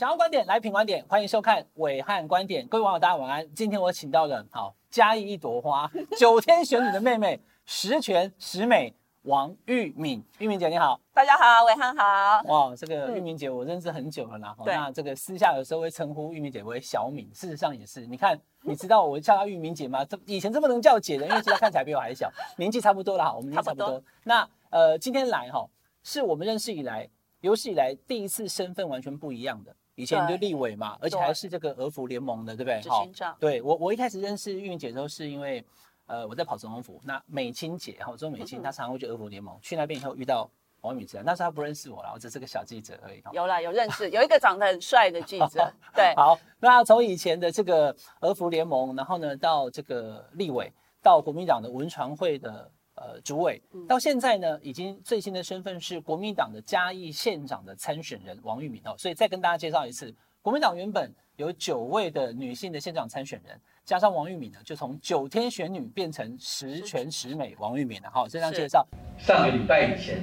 想要观点来品观点，欢迎收看伟汉观点。各位网友，大家晚安。今天我请到了好嘉义一朵花，九天玄女的妹妹，十全十美王玉敏。玉敏姐你好，大家好，伟汉好。哇，这个玉敏姐我认识很久了啦。嗯、那这个私下有时候会称呼玉敏姐为小敏，事实上也是。你看，你知道我叫她玉敏姐吗？这以前这么能叫姐的，因为现在看起来比我还小，年纪差不多了哈，我们年纪差不多。不多那呃，今天来哈，是我们认识以来。有史以来第一次身份完全不一样的，以前就立委嘛，而且还是这个俄服联盟的，对不对？执行长。对我，我一开始认识玉敏姐的时候，是因为呃我在跑总统府，那美清姐哈，周美清，她常常会去俄服联盟，去那边以后遇到王玉敏姐，那时候她不认识我了，我只是个小记者而已。有啦，有认识，有一个长得很帅的记者。对，好，那从以前的这个俄服联盟，然后呢到这个立委，到国民党的文传会的。呃，主委到现在呢，已经最新的身份是国民党的嘉义县长的参选人王玉敏哦，所以再跟大家介绍一次，国民党原本有九位的女性的县长参选人，加上王玉敏呢，就从九天玄女变成十全十美王玉敏了。好，这样介绍。上个礼拜以前，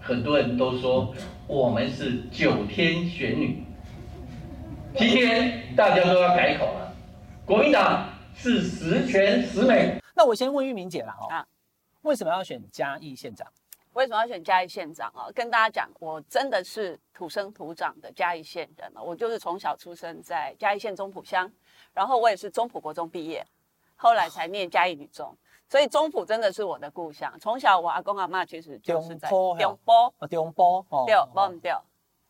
很多人都说我们是九天玄女，今天大家都要改口了，国民党是十全十美。那我先问玉敏姐了哦。啊为什么要选嘉义县长？为什么要选嘉义县长啊？跟大家讲，我真的是土生土长的嘉义县人，我就是从小出生在嘉义县中埔乡，然后我也是中埔国中毕业，后来才念嘉义女中，所以中埔真的是我的故乡。从小我阿公阿妈其实就是在中埔，中埔对，忘不掉。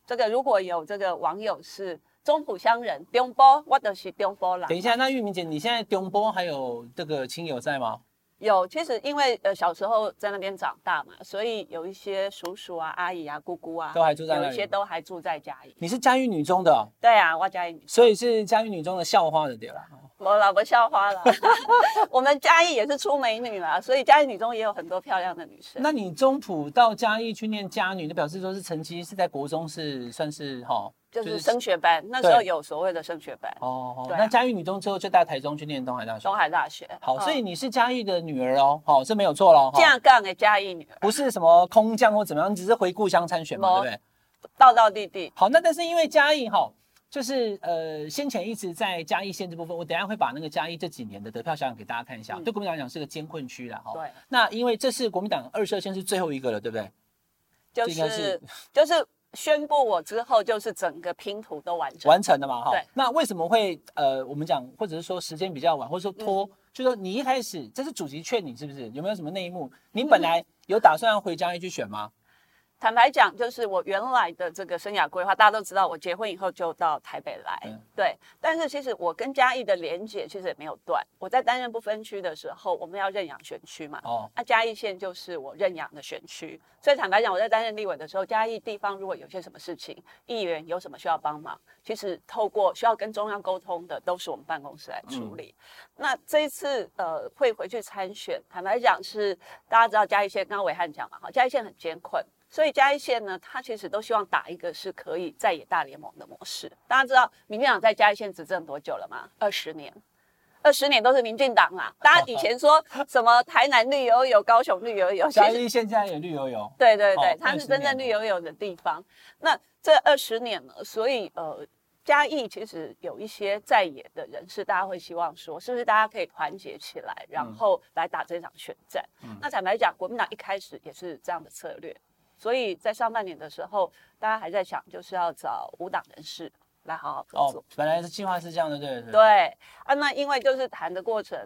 这个如果有这个网友是中埔乡人，中埔我都是中埔人。等一下，那玉明姐，你现在中埔还有这个亲友在吗？有，其实因为呃小时候在那边长大嘛，所以有一些叔叔啊、阿姨啊、姑姑啊，都还住在那里，有一些都还住在嘉义。你是嘉义女中的？哦？对啊，我嘉义女中，所以是嘉义女中的校花的对了。我老婆校花了，我们嘉义也是出美女了，所以嘉义女中也有很多漂亮的女生。那你中途到嘉义去念嘉女，就表示说是成绩是在国中是算是哈？就是升学班，那时候有所谓的升学班哦。那嘉义女中之后就到台中去念东海大学。东海大学，好，所以你是嘉义的女儿哦，好，这没有错喽。架杠的嘉义女儿，不是什么空降或怎么样，你只是回故乡参选嘛，对不对？道道地地。好，那但是因为嘉义哈，就是呃先前一直在嘉义县这部分，我等下会把那个嘉义这几年的得票小样给大家看一下。对国民党来讲是个艰困区了哈。对。那因为这是国民党二设县是最后一个了，对不对？就是就是。宣布我之后，就是整个拼图都完成完成了嘛？哈，对。那为什么会呃，我们讲或者是说时间比较晚，或者说拖，嗯、就是说你一开始这是主席劝你是不是？有没有什么内幕？你本来有打算要回家里去选吗？坦白讲，就是我原来的这个生涯规划，大家都知道，我结婚以后就到台北来，嗯、对。但是其实我跟嘉义的连结其实也没有断。我在担任不分区的时候，我们要认养选区嘛，哦，那嘉义县就是我认养的选区。所以坦白讲，我在担任立委的时候，嘉义地方如果有些什么事情，议员有什么需要帮忙，其实透过需要跟中央沟通的，都是我们办公室来处理。嗯、那这一次呃会回去参选，坦白讲是大家知道嘉义县，刚刚伟汉讲嘛，哈，嘉义县很艰困。所以嘉义县呢，他其实都希望打一个是可以在野大联盟的模式。大家知道民进党在嘉义县执政多久了吗？二十年，二十年都是民进党啦。大家以前说什么台南绿油油，高雄绿油油，嘉义现在也绿油油。对对对，它是真正绿油油的地方。那这二十年呢，所以呃，嘉义其实有一些在野的人士，大家会希望说，是不是大家可以团结起来，然后来打这场选战？嗯、那坦白讲，国民党一开始也是这样的策略。所以在上半年的时候，大家还在想，就是要找无党人士来好好合作。哦，本来是计划是这样的，对对。对啊，那因为就是谈的过程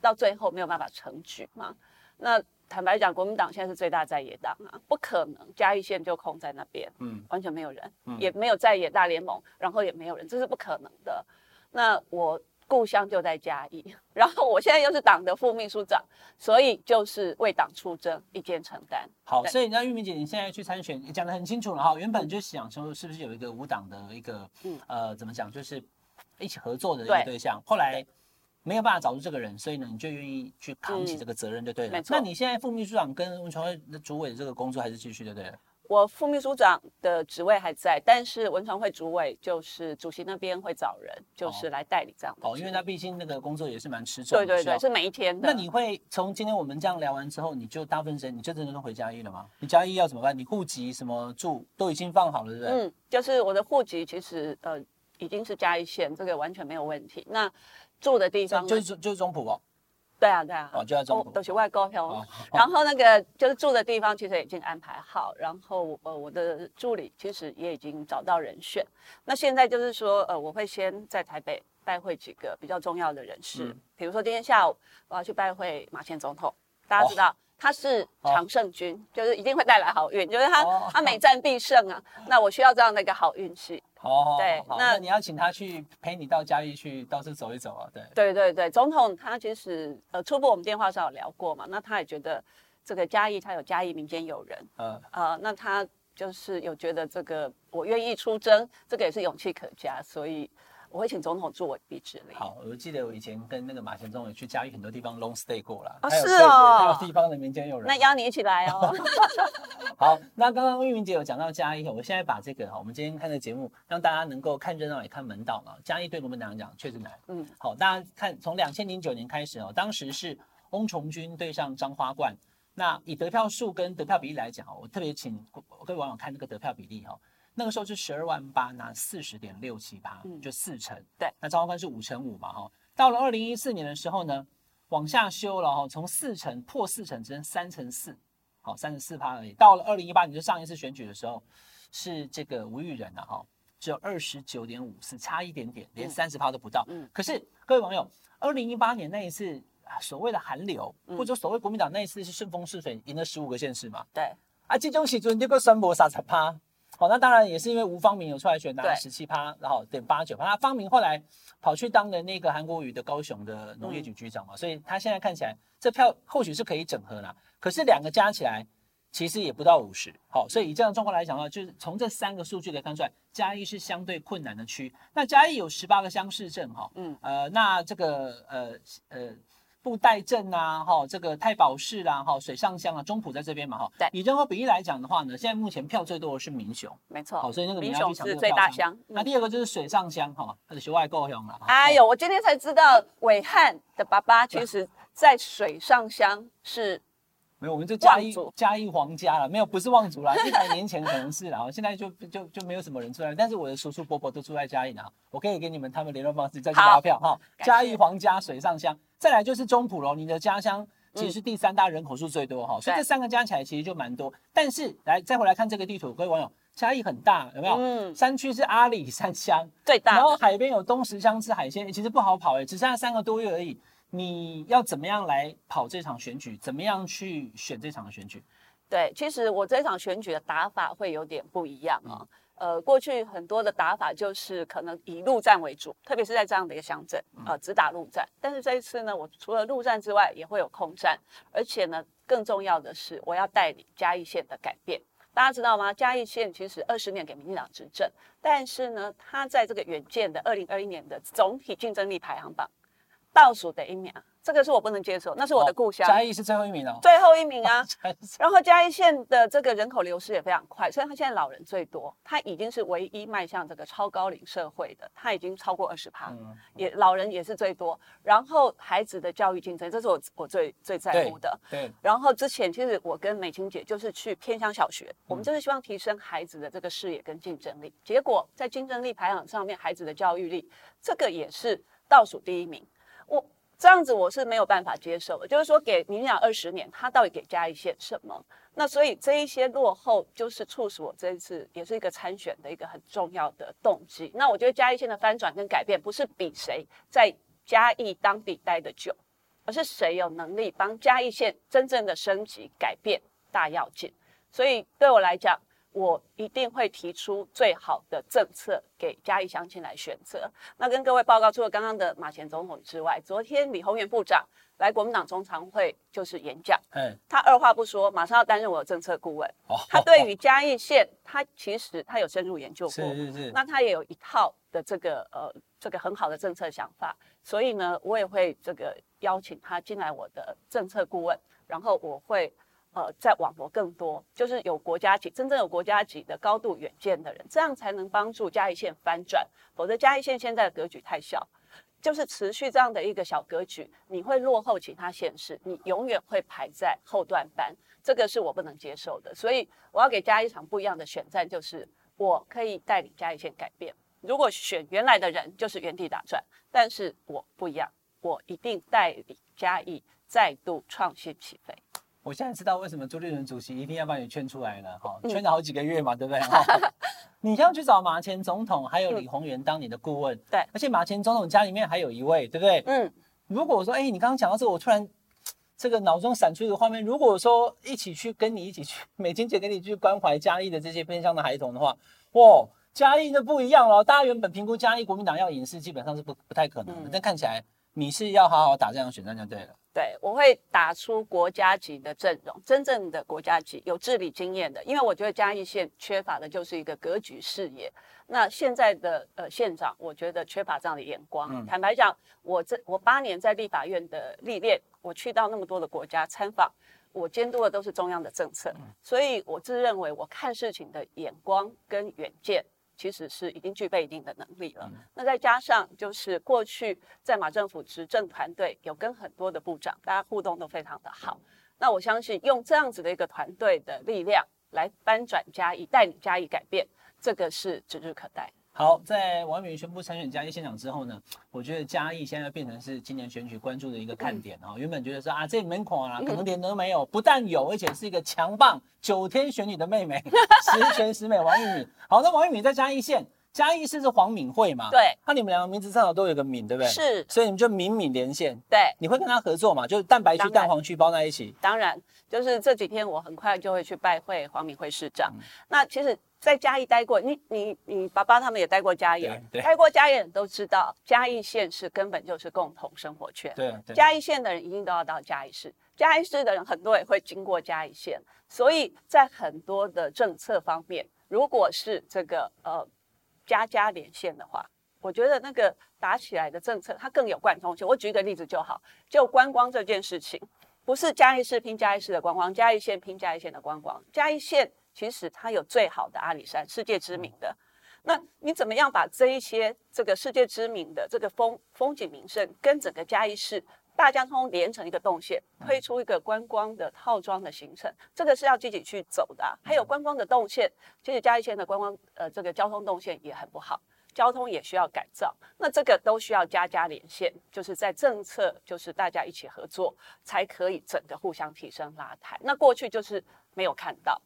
到最后没有办法成局嘛。那坦白讲，国民党现在是最大在野党啊，不可能嘉义县就空在那边，嗯，完全没有人，嗯，也没有在野大联盟，然后也没有人，这是不可能的。那我。故乡就在嘉义，然后我现在又是党的副秘书长，所以就是为党出征，一肩承担。好，所以那玉明姐，你现在去参选，你讲的很清楚了哈。原本就想说，是不是有一个无党的一个，嗯、呃，怎么讲，就是一起合作的一个对象。对后来没有办法找出这个人，所以呢，你就愿意去扛起这个责任，就对了。那你现在副秘书长跟文传会的主委的这个工作还是继续的，对了。我副秘书长的职位还在，但是文传会主委就是主席那边会找人，就是来代理这样的。哦，因为他毕竟那个工作也是蛮吃重的。对对对，是每一天的。那你会从今天我们这样聊完之后，你就大部分时间你就真的都回嘉义了吗？你嘉义要怎么办？你户籍什么住都已经放好了，对不对？嗯，就是我的户籍其实呃已经是嘉义县，这个完全没有问题。那住的地方就是就是中埔哦。对啊，对啊，哦，就在中埔，都是外购票。哦、然后那个就是住的地方，其实已经安排好。然后呃，我的助理其实也已经找到人选。那现在就是说，呃，我会先在台北拜会几个比较重要的人士，嗯、比如说今天下午我要去拜会马前总统，大家知道。哦他是常胜军，哦、就是一定会带来好运，就是他、哦、他每战必胜啊。那我需要这样的一个好运气。哦，对，那，那你要请他去陪你到嘉义去到处走一走啊。对，对对对，总统他其实呃初步我们电话上有聊过嘛，那他也觉得这个嘉义他有嘉义民间友人，嗯呃，那他就是有觉得这个我愿意出征，这个也是勇气可嘉，所以。我会请总统助我一臂之力。好，我记得我以前跟那个马前总统去嘉义很多地方 long stay 过了。啊，是哦，还有地方的民间友人。那邀你一起来哦。好，那刚刚玉明姐有讲到嘉义，我现在把这个哈，我们今天看的节目，让大家能够看热闹也看门道嘛。嘉义对国民党来讲确实难。嗯，好，大家看从两千零九年开始哦，当时是翁崇军对上张花冠，那以得票数跟得票比例来讲哦，我特别请各位网友看这个得票比例哈。那个时候是十二万八拿四十点六七趴，就四成。对，那张花冠是五成五嘛，哈。到了二零一四年的时候呢，往下修了哈，从四成破四成，只剩三成四，好，三十四趴而已。到了二零一八年，就上一次选举的时候，是这个吴玉仁啊，哈，只有二十九点五四，差一点点，连三十趴都不到。嗯。可是各位网友，二零一八年那一次所谓的寒流，或者所谓国民党那一次是顺风顺水，赢了十五个县市嘛？对。啊，这种时阵你个选无三十趴。好，那当然也是因为吴方明有出来选，拿了十七趴，然后点八九趴。那方明后来跑去当了那个韩国瑜的高雄的农业局局长嘛，嗯、所以他现在看起来这票或许是可以整合啦。可是两个加起来其实也不到五十。好，所以以这样状况来讲的话，就是从这三个数据来看出来，嘉义是相对困难的区。那嘉义有十八个乡市镇哈，嗯，呃，那这个呃呃。布袋镇啊，哈，这个太保市啦，哈，水上乡啊，中埔在这边嘛，哈。对。以人口比例来讲的话呢，现在目前票最多的是民雄，没错。好，所以那个民雄是最大乡。那第二个就是水上乡，哈，它是学外够用了。哎呦，我今天才知道，伟汉的爸爸其实在水上乡是。没有，我们就嘉义嘉义皇家了，没有，不是望族啦，一百年前可能是啦，现在就就就没有什么人出来，但是我的叔叔伯伯都住在嘉义呢，我可以给你们他们联络方式，再去拉票哈。嘉义皇家水上乡，再来就是中埔喽，你的家乡其实是第三大人口数最多哈，嗯、所以这三个加起来其实就蛮多。但是来再回来看这个地图，各位网友，嘉义很大，有没有？嗯。山区是阿里山乡最大，然后海边有东石乡吃海鲜，其实不好跑哎，只剩下三个多月而已。你要怎么样来跑这场选举？怎么样去选这场选举？对，其实我这场选举的打法会有点不一样啊、哦。嗯、呃，过去很多的打法就是可能以陆战为主，特别是在这样的一个乡镇，呃，只打陆战。但是这一次呢，我除了陆战之外，也会有空战，而且呢，更重要的是，我要带领嘉义县的改变。大家知道吗？嘉义县其实二十年给民进党执政，但是呢，他在这个远见的二零二一年的总体竞争力排行榜。倒数的一名，这个是我不能接受，那是我的故乡。嘉义是最后一名哦，最后一名啊。然后嘉义县的这个人口流失也非常快，所以他现在老人最多，他已经是唯一迈向这个超高龄社会的，他已经超过二十趴，也老人也是最多。然后孩子的教育竞争，这是我我最最在乎的。对。然后之前其实我跟美清姐就是去偏乡小学，我们就是希望提升孩子的这个视野跟竞争力。结果在竞争力排行上面，孩子的教育力这个也是倒数第一名。我这样子我是没有办法接受的，就是说给民进党二十年，他到底给嘉义县什么？那所以这一些落后，就是促使我这一次也是一个参选的一个很重要的动机。那我觉得嘉义县的翻转跟改变，不是比谁在嘉义当地待的久，而是谁有能力帮嘉义县真正的升级改变大要件。所以对我来讲。我一定会提出最好的政策给嘉义乡亲来选择。那跟各位报告，除了刚刚的马前总统之外，昨天李鸿源部长来国民党中常会就是演讲，嗯，他二话不说，马上要担任我的政策顾问。哦，他对于嘉义县，他其实他有深入研究过，是是是，那他也有一套的这个呃这个很好的政策想法，所以呢，我也会这个邀请他进来我的政策顾问，然后我会。呃，在网罗更多，就是有国家级、真正有国家级的高度远见的人，这样才能帮助嘉义县翻转。否则，嘉义县现在的格局太小，就是持续这样的一个小格局，你会落后其他县市，你永远会排在后段班，这个是我不能接受的。所以，我要给嘉义一场不一样的选战，就是我可以带领嘉义县改变，如果选原来的人，就是原地打转。但是我不一样，我一定带领嘉义再度创新起飞。我现在知道为什么朱立伦主席一定要把你圈出来了，哈，圈了好几个月嘛，嗯、对不对？你要去找马前总统，还有李鸿源当你的顾问，对，而且马前总统家里面还有一位，对不对？嗯，如果我说，哎、欸，你刚刚讲到这个，我突然这个脑中闪出一个画面，如果说一起去跟你一起去，美金姐跟你去关怀嘉义的这些偏乡的孩童的话，哇，嘉义那不一样了。大家原本评估嘉义国民党要赢是基本上是不不太可能的，嗯、但看起来你是要好好打这场选战就对了。对，我会打出国家级的阵容，真正的国家级有治理经验的，因为我觉得嘉义县缺乏的就是一个格局视野。那现在的呃县长，我觉得缺乏这样的眼光。嗯、坦白讲，我这我八年在立法院的历练，我去到那么多的国家参访，我监督的都是中央的政策，嗯、所以我自认为我看事情的眼光跟远见。其实是已经具备一定的能力了。嗯、那再加上就是过去在马政府执政团队有跟很多的部长，大家互动都非常的好。那我相信用这样子的一个团队的力量来翻转加以，带领加以改变，这个是指日可待。好，在王玉民宣布参选嘉义县长之后呢，我觉得嘉义现在变成是今年选举关注的一个看点啊。嗯、原本觉得说啊，这门口啊，可能连都没有，嗯、不但有，而且是一个强棒九天玄女的妹妹，十全十美王玉敏。好，那王玉敏在嘉义县，嘉义市是黄敏惠嘛？对。那你们两个名字正好都有个敏，对不对？是。所以你们就敏敏连线。对。你会跟他合作嘛？就是蛋白区、蛋黄区包在一起。当然，就是这几天我很快就会去拜会黄敏惠市长。嗯、那其实。在嘉义待过，你你你爸爸他们也待过嘉义，待过嘉义人都知道，嘉义县是根本就是共同生活圈。对，对嘉义县的人一定都要到嘉义市，嘉义市的人很多也会经过嘉义县，所以在很多的政策方面，如果是这个呃嘉嘉连线的话，我觉得那个打起来的政策它更有贯通性。我举一个例子就好，就观光这件事情，不是嘉义市拼嘉义市的观光，嘉义县拼嘉义县的观光，嘉义县。其实它有最好的阿里山，世界知名的。那你怎么样把这一些这个世界知名的这个风风景名胜，跟整个嘉义市大交通连成一个动线，推出一个观光的套装的行程？这个是要自己去走的。还有观光的动线，其实嘉义县的观光呃这个交通动线也很不好，交通也需要改造。那这个都需要家家连线，就是在政策就是大家一起合作，才可以整个互相提升拉抬。那过去就是没有看到。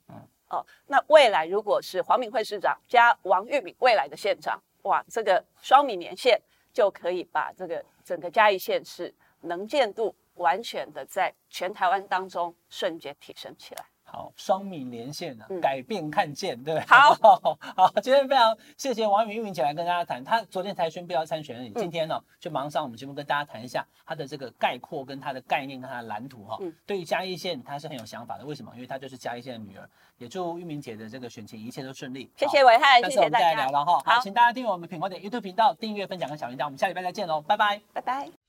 哦，那未来如果是黄敏惠市长加王玉敏未来的县长，哇，这个双米连线就可以把这个整个嘉义县市能见度完全的在全台湾当中瞬间提升起来。好，双敏连线呢，嗯、改变看见，对不对？好，好，今天非常谢谢王玉明姐来跟大家谈，她昨天才宣布要参选，嗯、今天呢就忙上上我们节目跟大家谈一下她的这个概括跟她的概念跟他的蓝图哈。嗯、对于嘉义县她是很有想法的，为什么？因为她就是嘉义县的女儿，也祝玉明姐的这个选情一切都顺利。谢谢伟汉，谢谢大家。聊了哈，好，请大家订阅我们品观点 YouTube 频道，订阅、分享跟小铃铛，我们下礼拜再见喽，拜拜，拜拜。